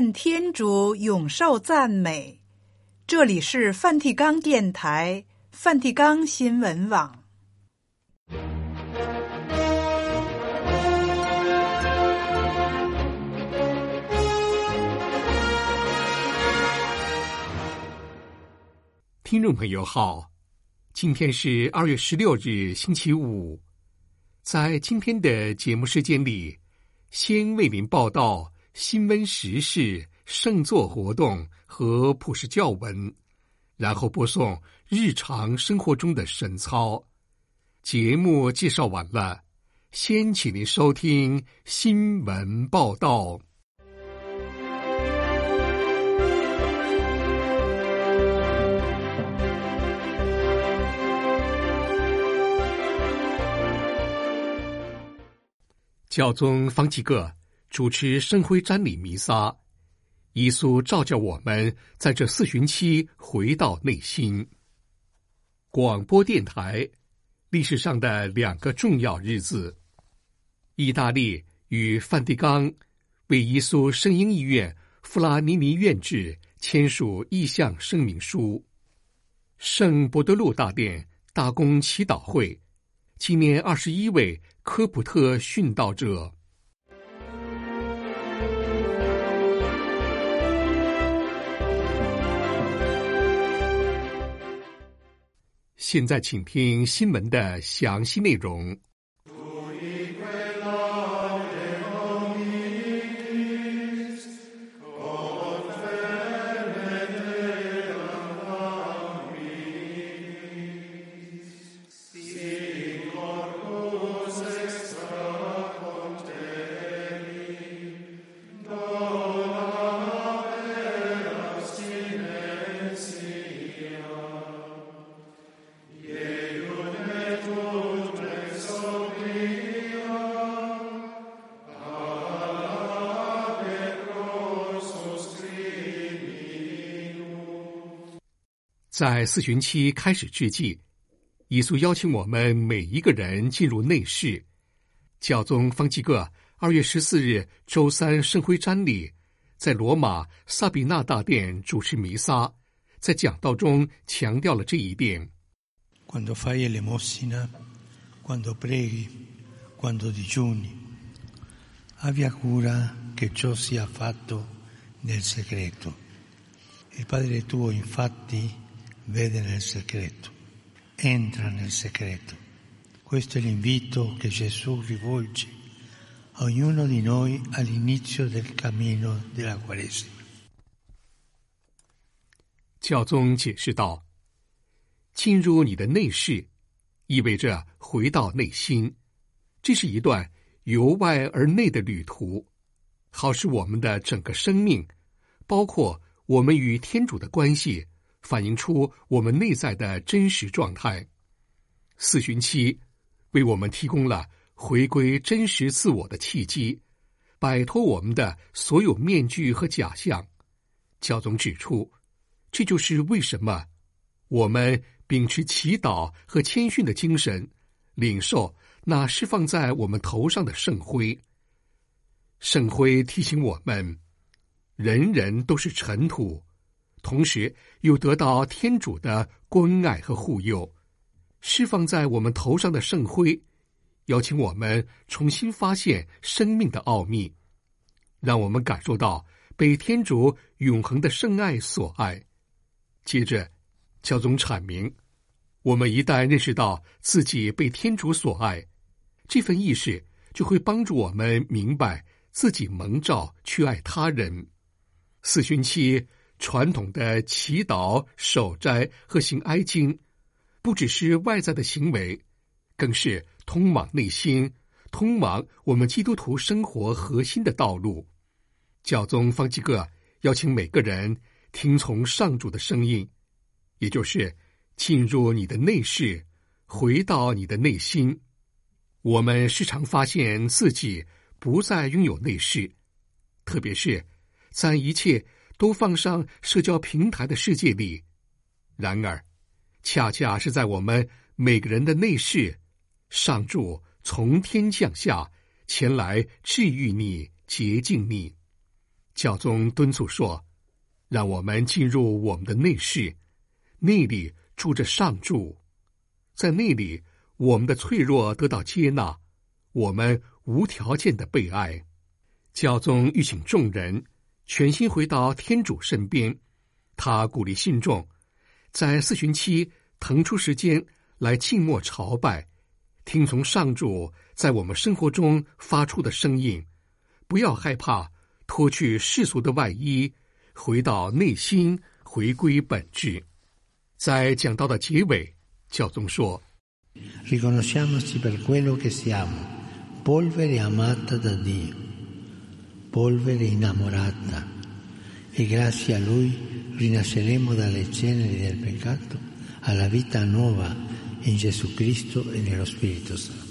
愿天主永受赞美。这里是梵蒂冈电台、梵蒂冈新闻网。听众朋友好，今天是二月十六日，星期五。在今天的节目时间里，先为您报道新闻时事、圣座活动和普世教文，然后播送日常生活中的神操。节目介绍完了，先请您收听新闻报道。教宗方济各主持圣灰瞻礼弥撒，耶稣召叫我们在这四旬期回到内心。广播电台历史上的两个重要日子：意大利与梵蒂冈为耶稣圣婴医院弗拉尼尼院制签署意向声明书；圣伯德禄大殿大公祈祷会纪念二十一位。科普特殉道者。现在，请听新闻的详细内容。在四旬期开始之际，耶稣邀请我们每一个人进入内室。教宗方济各二月十四日周三圣灰瞻礼，在罗马萨比纳大殿主持弥撒，在讲道中强调了这一点。Quando fai l'emosina, quando preghi, quando digiuni, abbia cura che ciò sia fatto nel segreto. Il Padre tuo, infatti. Vede nel segreto, entra nel segreto. Questo è l'invito che Gesù rivolge a ognuno di noi all'inizio del cammino della Quaresima. 教宗解释道：“进入你的内室，意味着回到内心，这是一段由外而内的旅途，好使我们的整个生命，包括我们与天主的关系。”反映出我们内在的真实状态。四旬期为我们提供了回归真实自我的契机，摆脱我们的所有面具和假象。教宗指出，这就是为什么我们秉持祈祷和谦逊的精神，领受那释放在我们头上的圣辉。圣辉提醒我们，人人都是尘土。同时又得到天主的关爱和护佑，释放在我们头上的圣灰，邀请我们重新发现生命的奥秘，让我们感受到被天主永恒的圣爱所爱。接着，教宗阐明，我们一旦认识到自己被天主所爱，这份意识就会帮助我们明白自己蒙召去爱他人。四旬期。传统的祈祷、守斋和行哀经，不只是外在的行为，更是通往内心、通往我们基督徒生活核心的道路。教宗方济各邀请每个人听从上主的声音，也就是进入你的内室，回到你的内心。我们时常发现自己不再拥有内室，特别是在一切。都放上社交平台的世界里，然而，恰恰是在我们每个人的内室，上主从天降下，前来治愈你、洁净你。教宗敦促说：“让我们进入我们的内室，那里住着上主，在那里我们的脆弱得到接纳，我们无条件的被爱。”教宗欲请众人全心回到天主身边，他鼓励信众在四旬期腾出时间来静默朝拜，听从上主在我们生活中发出的声音，不要害怕脱去世俗的外衣，回到内心，回归本质。在讲到的结尾，教宗说。” Polvere innamorata e grazie a lui rinasceremo dalle ceneri del peccato alla vita nuova in Gesù Cristo e nello Spirito Santo.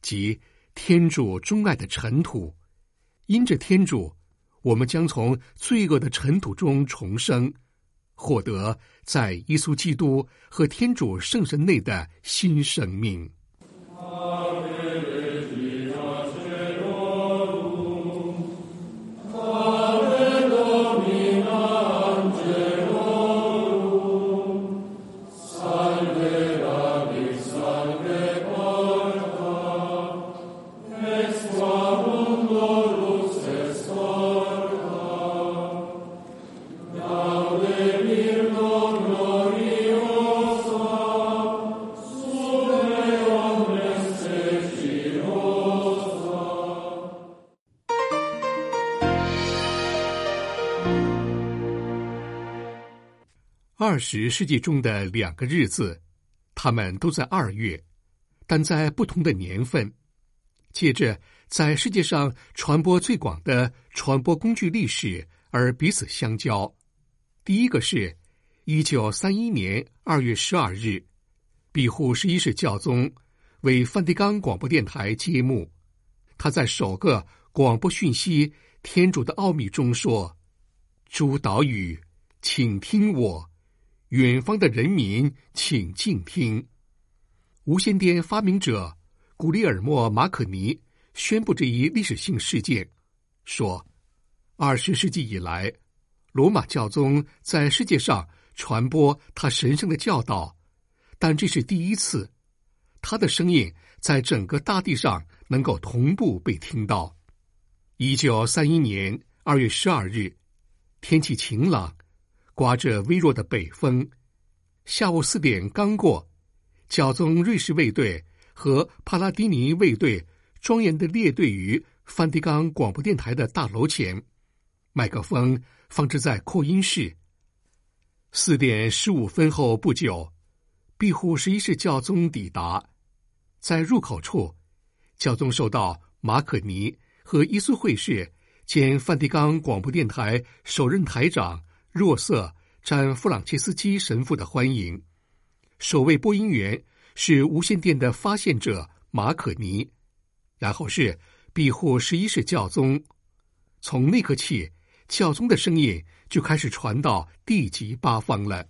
即天主钟爱的尘土。因着天主，我们将从罪恶的尘土中重生，获得在耶稣基督和天主圣神内的新生命。十世纪中的两个日子，他们都在二月，但在不同的年份。借着在世界上传播最广的传播工具历史而彼此相交。第一个是，一九三一年二月十二日，庇护十一世教宗为梵蒂冈广播电台揭幕。他在首个广播讯息《天主的奥秘》中说：“诸岛屿，请听我。”远方的人民，请静听。无线电发明者古里尔莫·马可尼宣布这一历史性事件，说：“二十世纪以来，罗马教宗在世界上传播他神圣的教导，但这是第一次，他的声音在整个大地上能够同步被听到。”一九三一年二月十二日，天气晴朗。刮着微弱的北风，下午四点刚过，教宗瑞士卫队和帕拉迪尼卫队庄严的列队于梵蒂冈广播电台的大楼前，麦克风放置在扩音室。四点十五分后不久，庇护十一世教宗抵达，在入口处，教宗受到马可尼和伊苏会士兼梵蒂冈广播电台首任台长。若瑟·占弗朗切斯基神父的欢迎，首位播音员是无线电的发现者马可尼，然后是庇护十一世教宗。从那刻起，教宗的声音就开始传到地极八方了。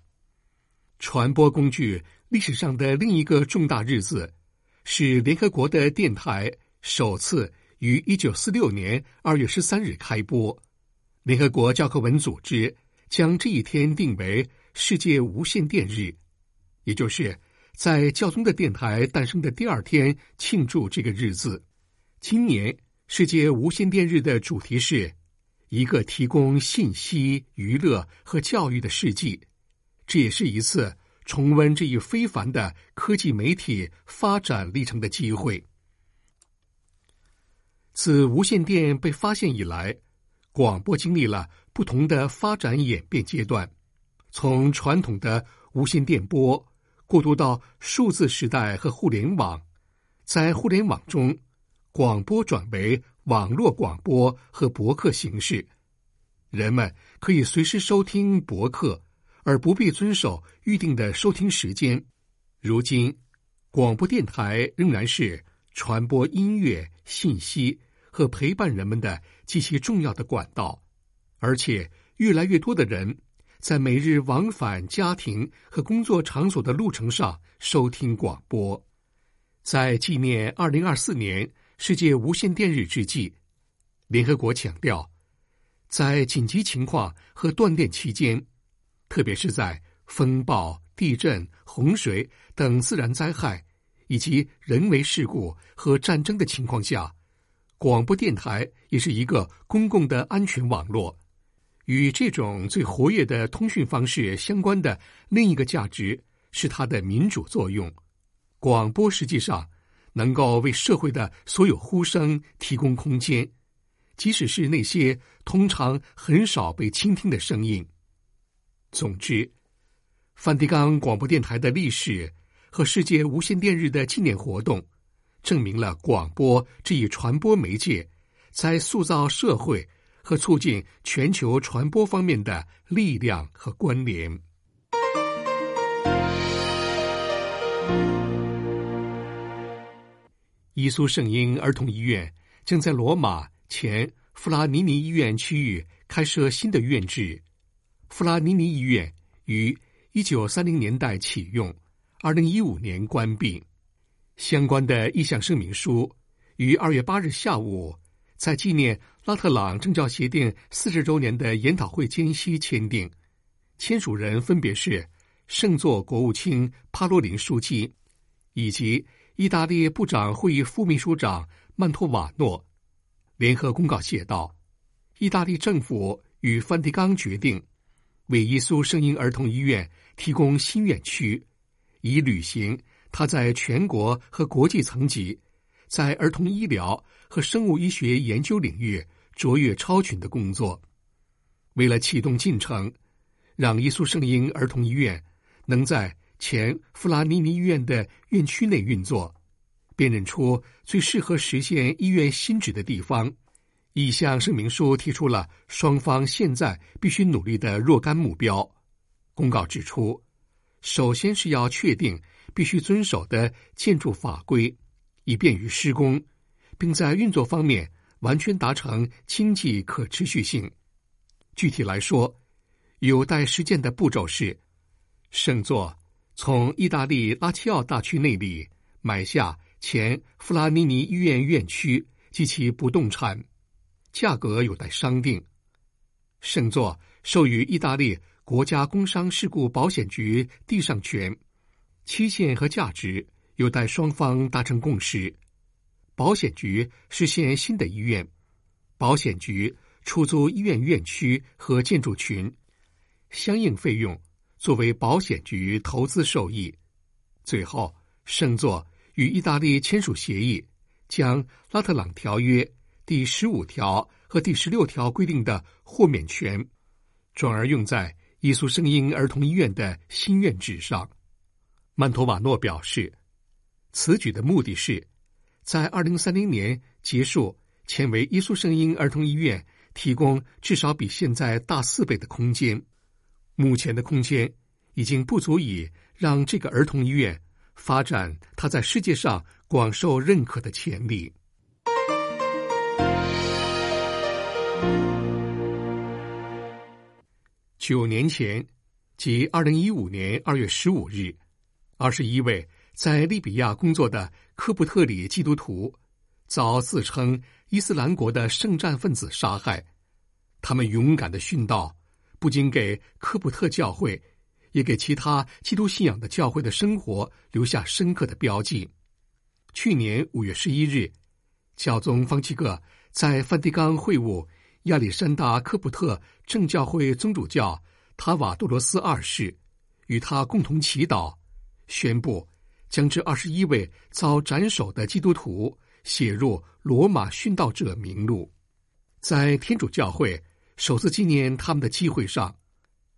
传播工具历史上的另一个重大日子，是联合国的电台首次于一九四六年二月十三日开播。联合国教科文组织。将这一天定为世界无线电日，也就是在教宗的电台诞生的第二天庆祝这个日子。今年世界无线电日的主题是一个提供信息、娱乐和教育的世纪。这也是一次重温这一非凡的科技媒体发展历程的机会。自无线电被发现以来，广播经历了。不同的发展演变阶段，从传统的无线电波过渡到数字时代和互联网，在互联网中，广播转为网络广播和博客形式，人们可以随时收听博客，而不必遵守预定的收听时间。如今，广播电台仍然是传播音乐、信息和陪伴人们的极其重要的管道。而且，越来越多的人在每日往返家庭和工作场所的路程上收听广播。在纪念二零二四年世界无线电日之际，联合国强调，在紧急情况和断电期间，特别是在风暴、地震、洪水等自然灾害以及人为事故和战争的情况下，广播电台也是一个公共的安全网络。与这种最活跃的通讯方式相关的另一个价值是它的民主作用。广播实际上能够为社会的所有呼声提供空间，即使是那些通常很少被倾听的声音。总之，梵蒂冈广播电台的历史和世界无线电日的纪念活动，证明了广播这一传播媒介在塑造社会。和促进全球传播方面的力量和关联。伊苏圣婴儿童医院将在罗马前弗拉尼尼医院区域开设新的院址。弗拉尼尼医院于一九三零年代启用，二零一五年关闭。相关的意向声明书于二月八日下午。在纪念拉特朗政教协定四十周年的研讨会间隙签订，签署人分别是圣座国务卿帕洛林书记以及意大利部长会议副秘书长曼托瓦诺。联合公告写道：“意大利政府与梵蒂冈决定为耶稣圣婴儿童医院提供新院区，以履行他在全国和国际层级在儿童医疗。”和生物医学研究领域卓越超群的工作，为了启动进程，让耶稣圣婴儿童医院能在前弗拉尼尼医院的院区内运作，辨认出最适合实现医院新址的地方。意向声明书提出了双方现在必须努力的若干目标。公告指出，首先是要确定必须遵守的建筑法规，以便于施工。并在运作方面完全达成经济可持续性。具体来说，有待实践的步骤是：圣座从意大利拉齐奥大区内里买下前弗拉尼尼医院院区及其不动产，价格有待商定；圣座授予意大利国家工伤事故保险局地上权，期限和价值有待双方达成共识。保险局实现新的医院，保险局出租医院院区和建筑群，相应费用作为保险局投资受益。最后，圣座与意大利签署协议，将拉特朗条约第十五条和第十六条规定的豁免权，转而用在伊苏圣婴儿童医院的新院址上。曼托瓦诺表示，此举的目的是。在二零三零年结束前为伊苏圣婴儿童医院提供至少比现在大四倍的空间。目前的空间已经不足以让这个儿童医院发展它在世界上广受认可的潜力。九年前，即二零一五年二月十五日，二十一位。在利比亚工作的科布特里基督徒遭自称伊斯兰国的圣战分子杀害。他们勇敢的殉道，不仅给科布特教会，也给其他基督信仰的教会的生活留下深刻的标记。去年五月十一日，教宗方济各在梵蒂冈会晤亚历山大·科布特正教会宗主教塔瓦杜罗斯二世，与他共同祈祷，宣布。将这二十一位遭斩首的基督徒写入罗马殉道者名录，在天主教会首次纪念他们的机会上，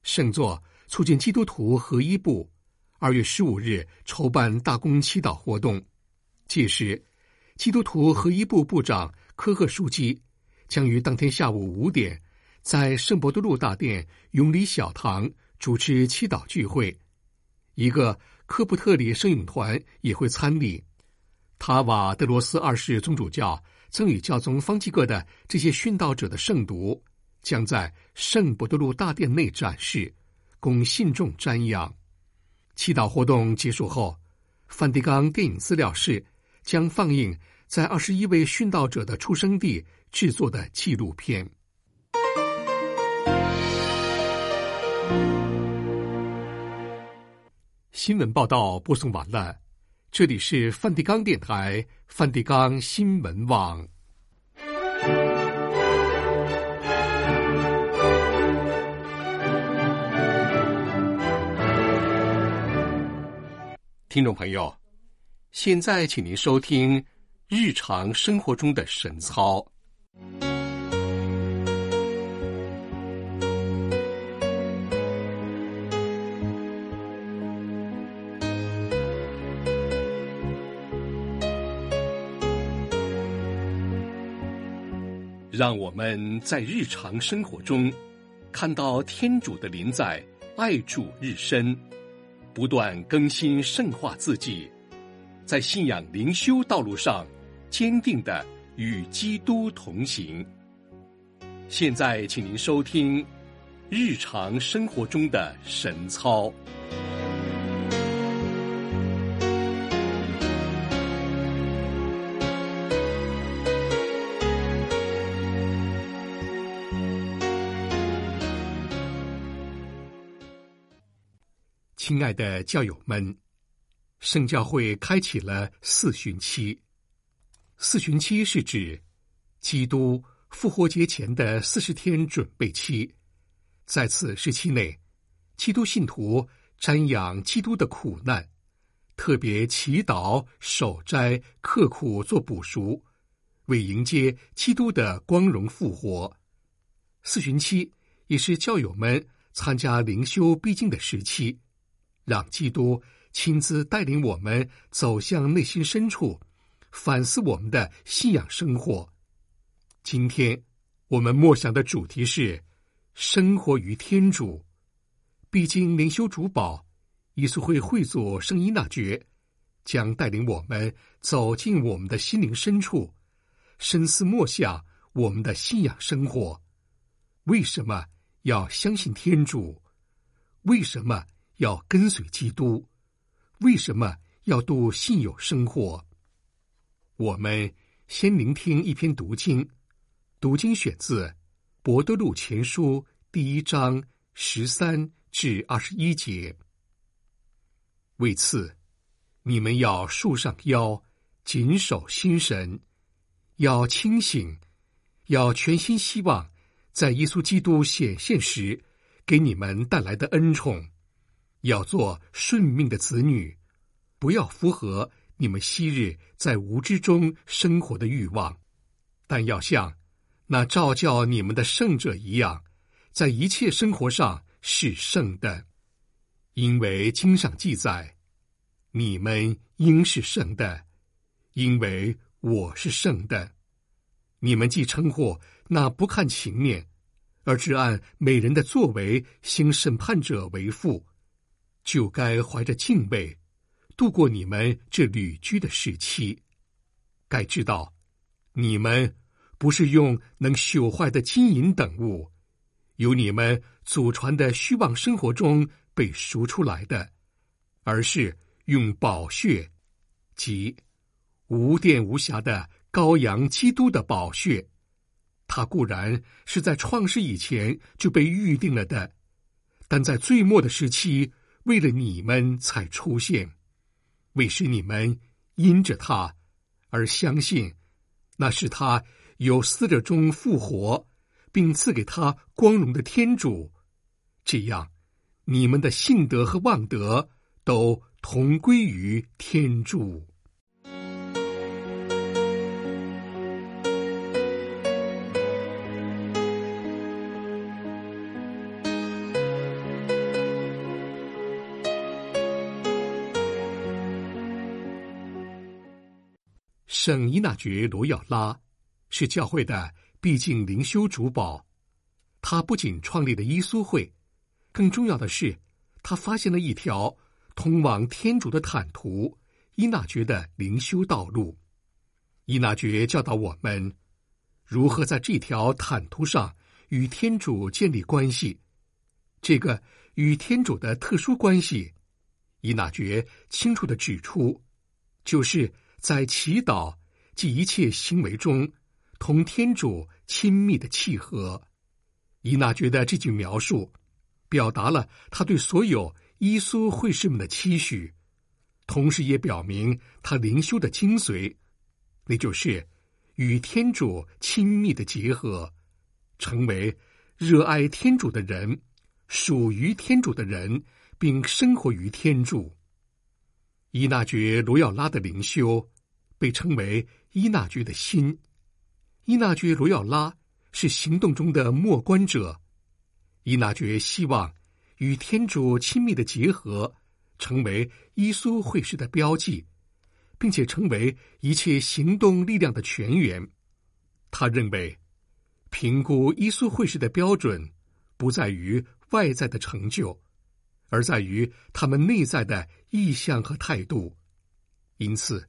圣座促进基督徒合一部二月十五日筹办大公祈祷活动。届时，基督徒合一部部长科赫书记将于当天下午五点在圣伯多禄大殿永礼小堂主持祈祷聚会。一个。科布特里圣咏团也会参礼。塔瓦德罗斯二世宗主教赠予教宗方济各的这些殉道者的圣读，将在圣伯多禄大殿内展示，供信众瞻仰。祈祷活动结束后，梵蒂冈电影资料室将放映在二十一位殉道者的出生地制作的纪录片。新闻报道播送完了，这里是梵蒂冈电台梵蒂冈新闻网。听众朋友，现在请您收听日常生活中的神操。让我们在日常生活中看到天主的临在，爱主日深。不断更新圣化自己，在信仰灵修道路上坚定的与基督同行。现在，请您收听日常生活中的神操。亲爱的教友们，圣教会开启了四旬期。四旬期是指基督复活节前的四十天准备期。在此时期内，基督信徒瞻仰基督的苦难，特别祈祷、守斋、刻苦做补赎，为迎接基督的光荣复活。四旬期也是教友们参加灵修必经的时期。让基督亲自带领我们走向内心深处，反思我们的信仰生活。今天我们默想的主题是生活于天主。毕竟灵修主保耶稣会会做圣依纳爵，将带领我们走进我们的心灵深处，深思默想我们的信仰生活。为什么要相信天主？为什么？要跟随基督，为什么要度信友生活？我们先聆听一篇读经，读经选自《博德禄前书》第一章十三至二十一节。为此，你们要束上腰，谨守心神，要清醒，要全心希望在耶稣基督显现时给你们带来的恩宠。要做顺命的子女，不要符合你们昔日在无知中生活的欲望，但要像那照教你们的圣者一样，在一切生活上是圣的。因为经上记载，你们应是圣的，因为我是圣的。你们既称呼那不看情面，而只按每人的作为行审判者为父。就该怀着敬畏度过你们这旅居的时期。该知道，你们不是用能朽坏的金银等物，由你们祖传的虚妄生活中被赎出来的，而是用宝血，即无玷无瑕的羔羊基督的宝血。它固然是在创世以前就被预定了的，但在最末的时期。为了你们才出现，为使你们因着他而相信，那是他由死者中复活，并赐给他光荣的天主。这样，你们的信德和望德都同归于天主。圣伊纳爵罗耀拉是教会的毕竟灵修主保，他不仅创立了伊稣会，更重要的是，他发现了一条通往天主的坦途——伊纳爵的灵修道路。伊纳爵教导我们如何在这条坦途上与天主建立关系。这个与天主的特殊关系，伊纳爵清楚的指出，就是。在祈祷、即一切行为中同天主亲密的契合。伊娜觉得这句描述表达了他对所有伊稣会士们的期许，同时也表明他灵修的精髓，那就是与天主亲密的结合，成为热爱天主的人，属于天主的人，并生活于天主。伊娜爵罗耀拉的灵修被称为伊纳爵的心。伊纳爵罗耀拉是行动中的默观者。伊纳爵希望与天主亲密的结合成为耶稣会士的标记，并且成为一切行动力量的泉源。他认为，评估耶稣会士的标准不在于外在的成就。而在于他们内在的意向和态度，因此，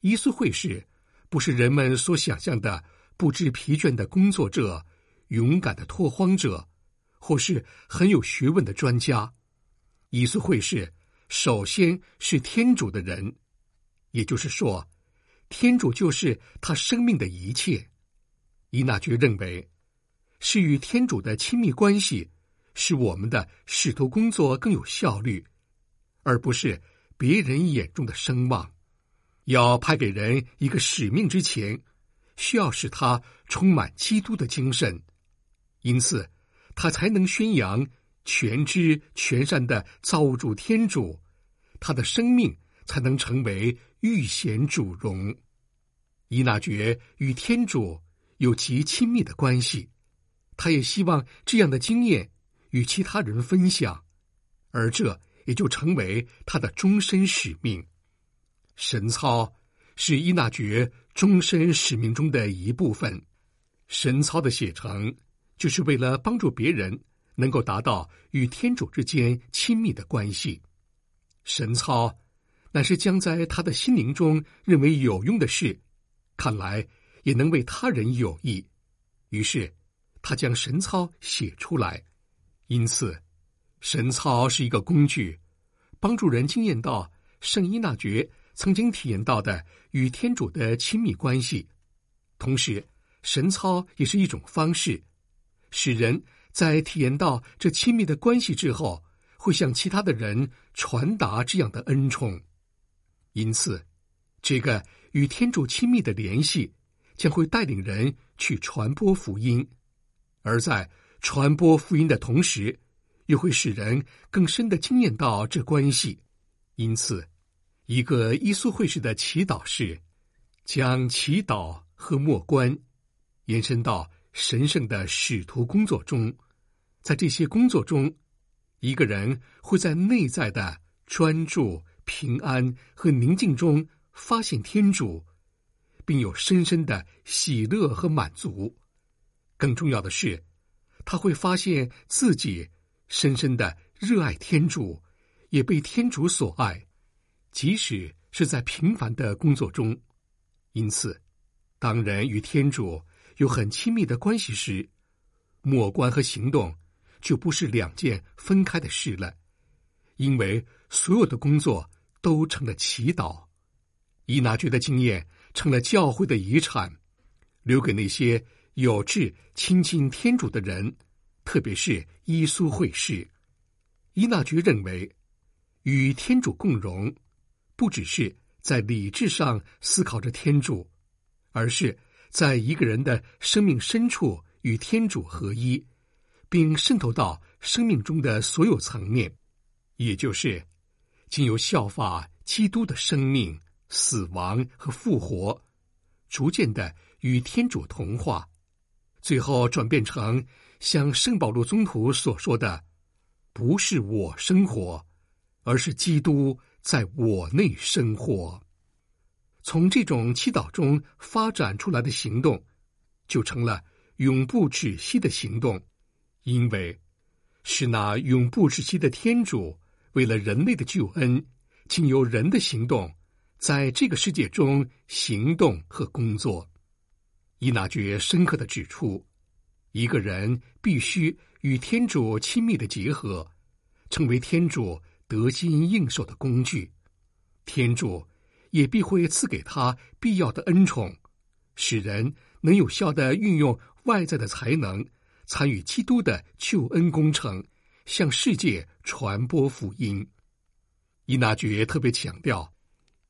耶稣会士不是人们所想象的不知疲倦的工作者、勇敢的拓荒者，或是很有学问的专家。伊苏会士首先是天主的人，也就是说，天主就是他生命的一切。伊纳爵认为，是与天主的亲密关系。使我们的使徒工作更有效率，而不是别人眼中的声望。要派给人一个使命之前，需要使他充满基督的精神，因此他才能宣扬全知全善的造物主天主，他的生命才能成为御贤主荣。伊纳爵与天主有极亲密的关系，他也希望这样的经验。与其他人分享，而这也就成为他的终身使命。神操是伊纳爵终身使命中的一部分。神操的写成，就是为了帮助别人能够达到与天主之间亲密的关系。神操乃是将在他的心灵中认为有用的事，看来也能为他人有益。于是，他将神操写出来。因此，神操是一个工具，帮助人经验到圣伊纳爵曾经体验到的与天主的亲密关系。同时，神操也是一种方式，使人在体验到这亲密的关系之后，会向其他的人传达这样的恩宠。因此，这个与天主亲密的联系将会带领人去传播福音，而在。传播福音的同时，又会使人更深的经验到这关系。因此，一个伊稣会士的祈祷是将祈祷和默观延伸到神圣的使徒工作中。在这些工作中，一个人会在内在的专注、平安和宁静中发现天主，并有深深的喜乐和满足。更重要的是。他会发现自己深深的热爱天主，也被天主所爱，即使是在平凡的工作中。因此，当人与天主有很亲密的关系时，默观和行动就不是两件分开的事了，因为所有的工作都成了祈祷。伊拿爵的经验成了教会的遗产，留给那些。有志亲近天主的人，特别是伊苏会士，伊纳爵认为，与天主共荣，不只是在理智上思考着天主，而是在一个人的生命深处与天主合一，并渗透到生命中的所有层面，也就是经由效法基督的生命、死亡和复活，逐渐的与天主同化。最后转变成像圣保罗宗徒所说的：“不是我生活，而是基督在我内生活。”从这种祈祷中发展出来的行动，就成了永不止息的行动，因为是那永不止息的天主为了人类的救恩，经由人的行动，在这个世界中行动和工作。伊纳爵深刻的指出，一个人必须与天主亲密的结合，成为天主得心应手的工具。天主也必会赐给他必要的恩宠，使人能有效的运用外在的才能，参与基督的救恩工程，向世界传播福音。伊纳爵特别强调，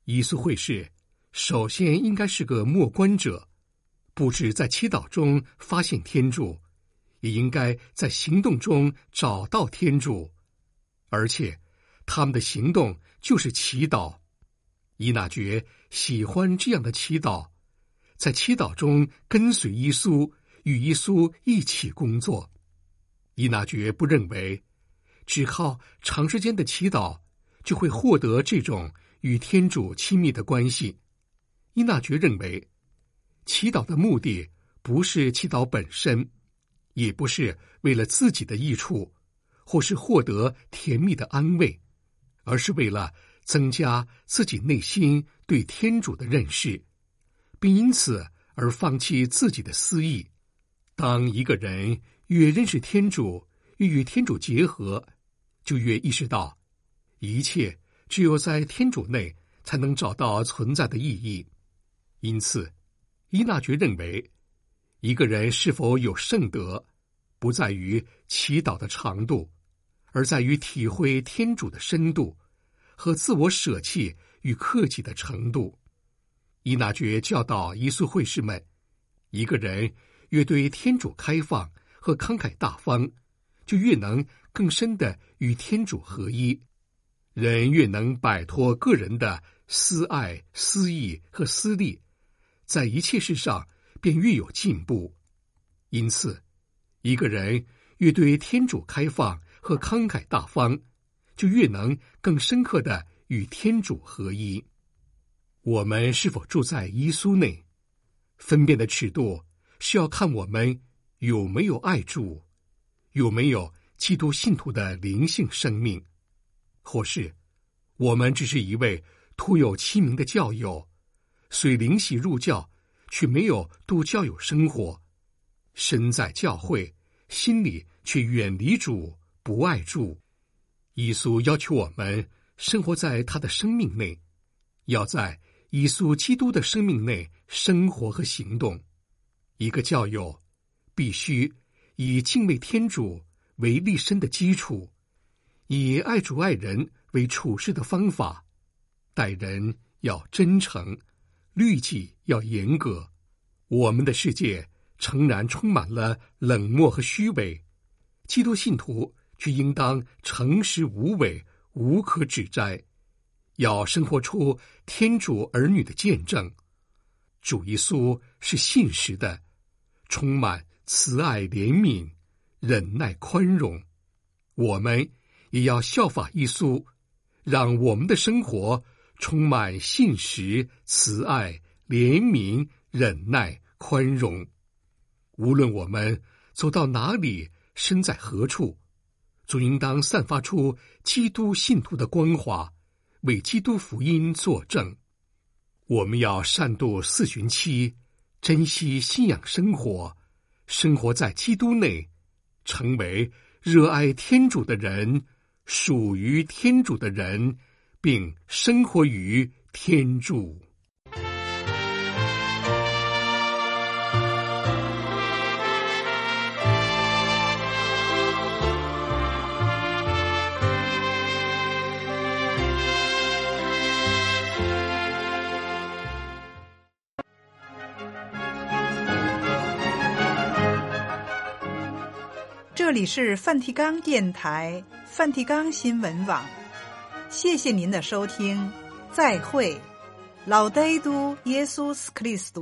耶稣会士首先应该是个默观者，不止在祈祷中发现天主，也应该在行动中找到天主，而且他们的行动就是祈祷。伊纳爵喜欢这样的祈祷，在祈祷中跟随耶稣，与耶稣一起工作。伊纳爵不认为，只靠长时间的祈祷就会获得这种与天主亲密的关系。伊纳爵认为，祈祷的目的不是祈祷本身，也不是为了自己的益处，或是获得甜蜜的安慰，而是为了。增加自己内心对天主的认识，并因此而放弃自己的私意。当一个人越认识天主，越与天主结合，就越意识到，一切只有在天主内才能找到存在的意义。因此，伊纳爵认为，一个人是否有圣德，不在于祈祷的长度，而在于体会天主的深度。和自我舍弃与克己的程度，伊纳爵教导耶稣会士们：一个人越对天主开放和慷慨大方，就越能更深的与天主合一，人越能摆脱个人的私爱、私意和私利，在一切事上便越有进步。因此，一个人越对天主开放和慷慨大方。就越能更深刻的与天主合一。我们是否住在耶稣内？分辨的尺度是要看我们有没有爱主，有没有基督信徒的灵性生命，或是我们只是一位徒有其名的教友，虽灵洗入教，却没有度教友生活，身在教会，心里却远离主，不爱住。耶稣要求我们生活在他的生命内，要在耶稣基督的生命内生活和行动。一个教友必须以敬畏天主为立身的基础，以爱主爱人为处事的方法，待人要真诚，律己要严格。我们的世界诚然充满了冷漠和虚伪，基督信徒。却应当诚实无伪，无可指摘，要生活出天主儿女的见证。主耶稣是信实的，充满慈爱、怜悯、忍耐、宽容。我们也要效法耶稣，让我们的生活充满信实、慈爱、怜悯、忍耐、宽容。无论我们走到哪里，身在何处。就应当散发出基督信徒的光华，为基督福音作证。我们要善度四旬期，珍惜信仰生活，生活在基督内，成为热爱天主的人，属于天主的人，并生活于天主。这里是梵蒂冈电台、梵蒂冈新闻网，谢谢您的收听，再会，老呆都耶稣斯克里斯。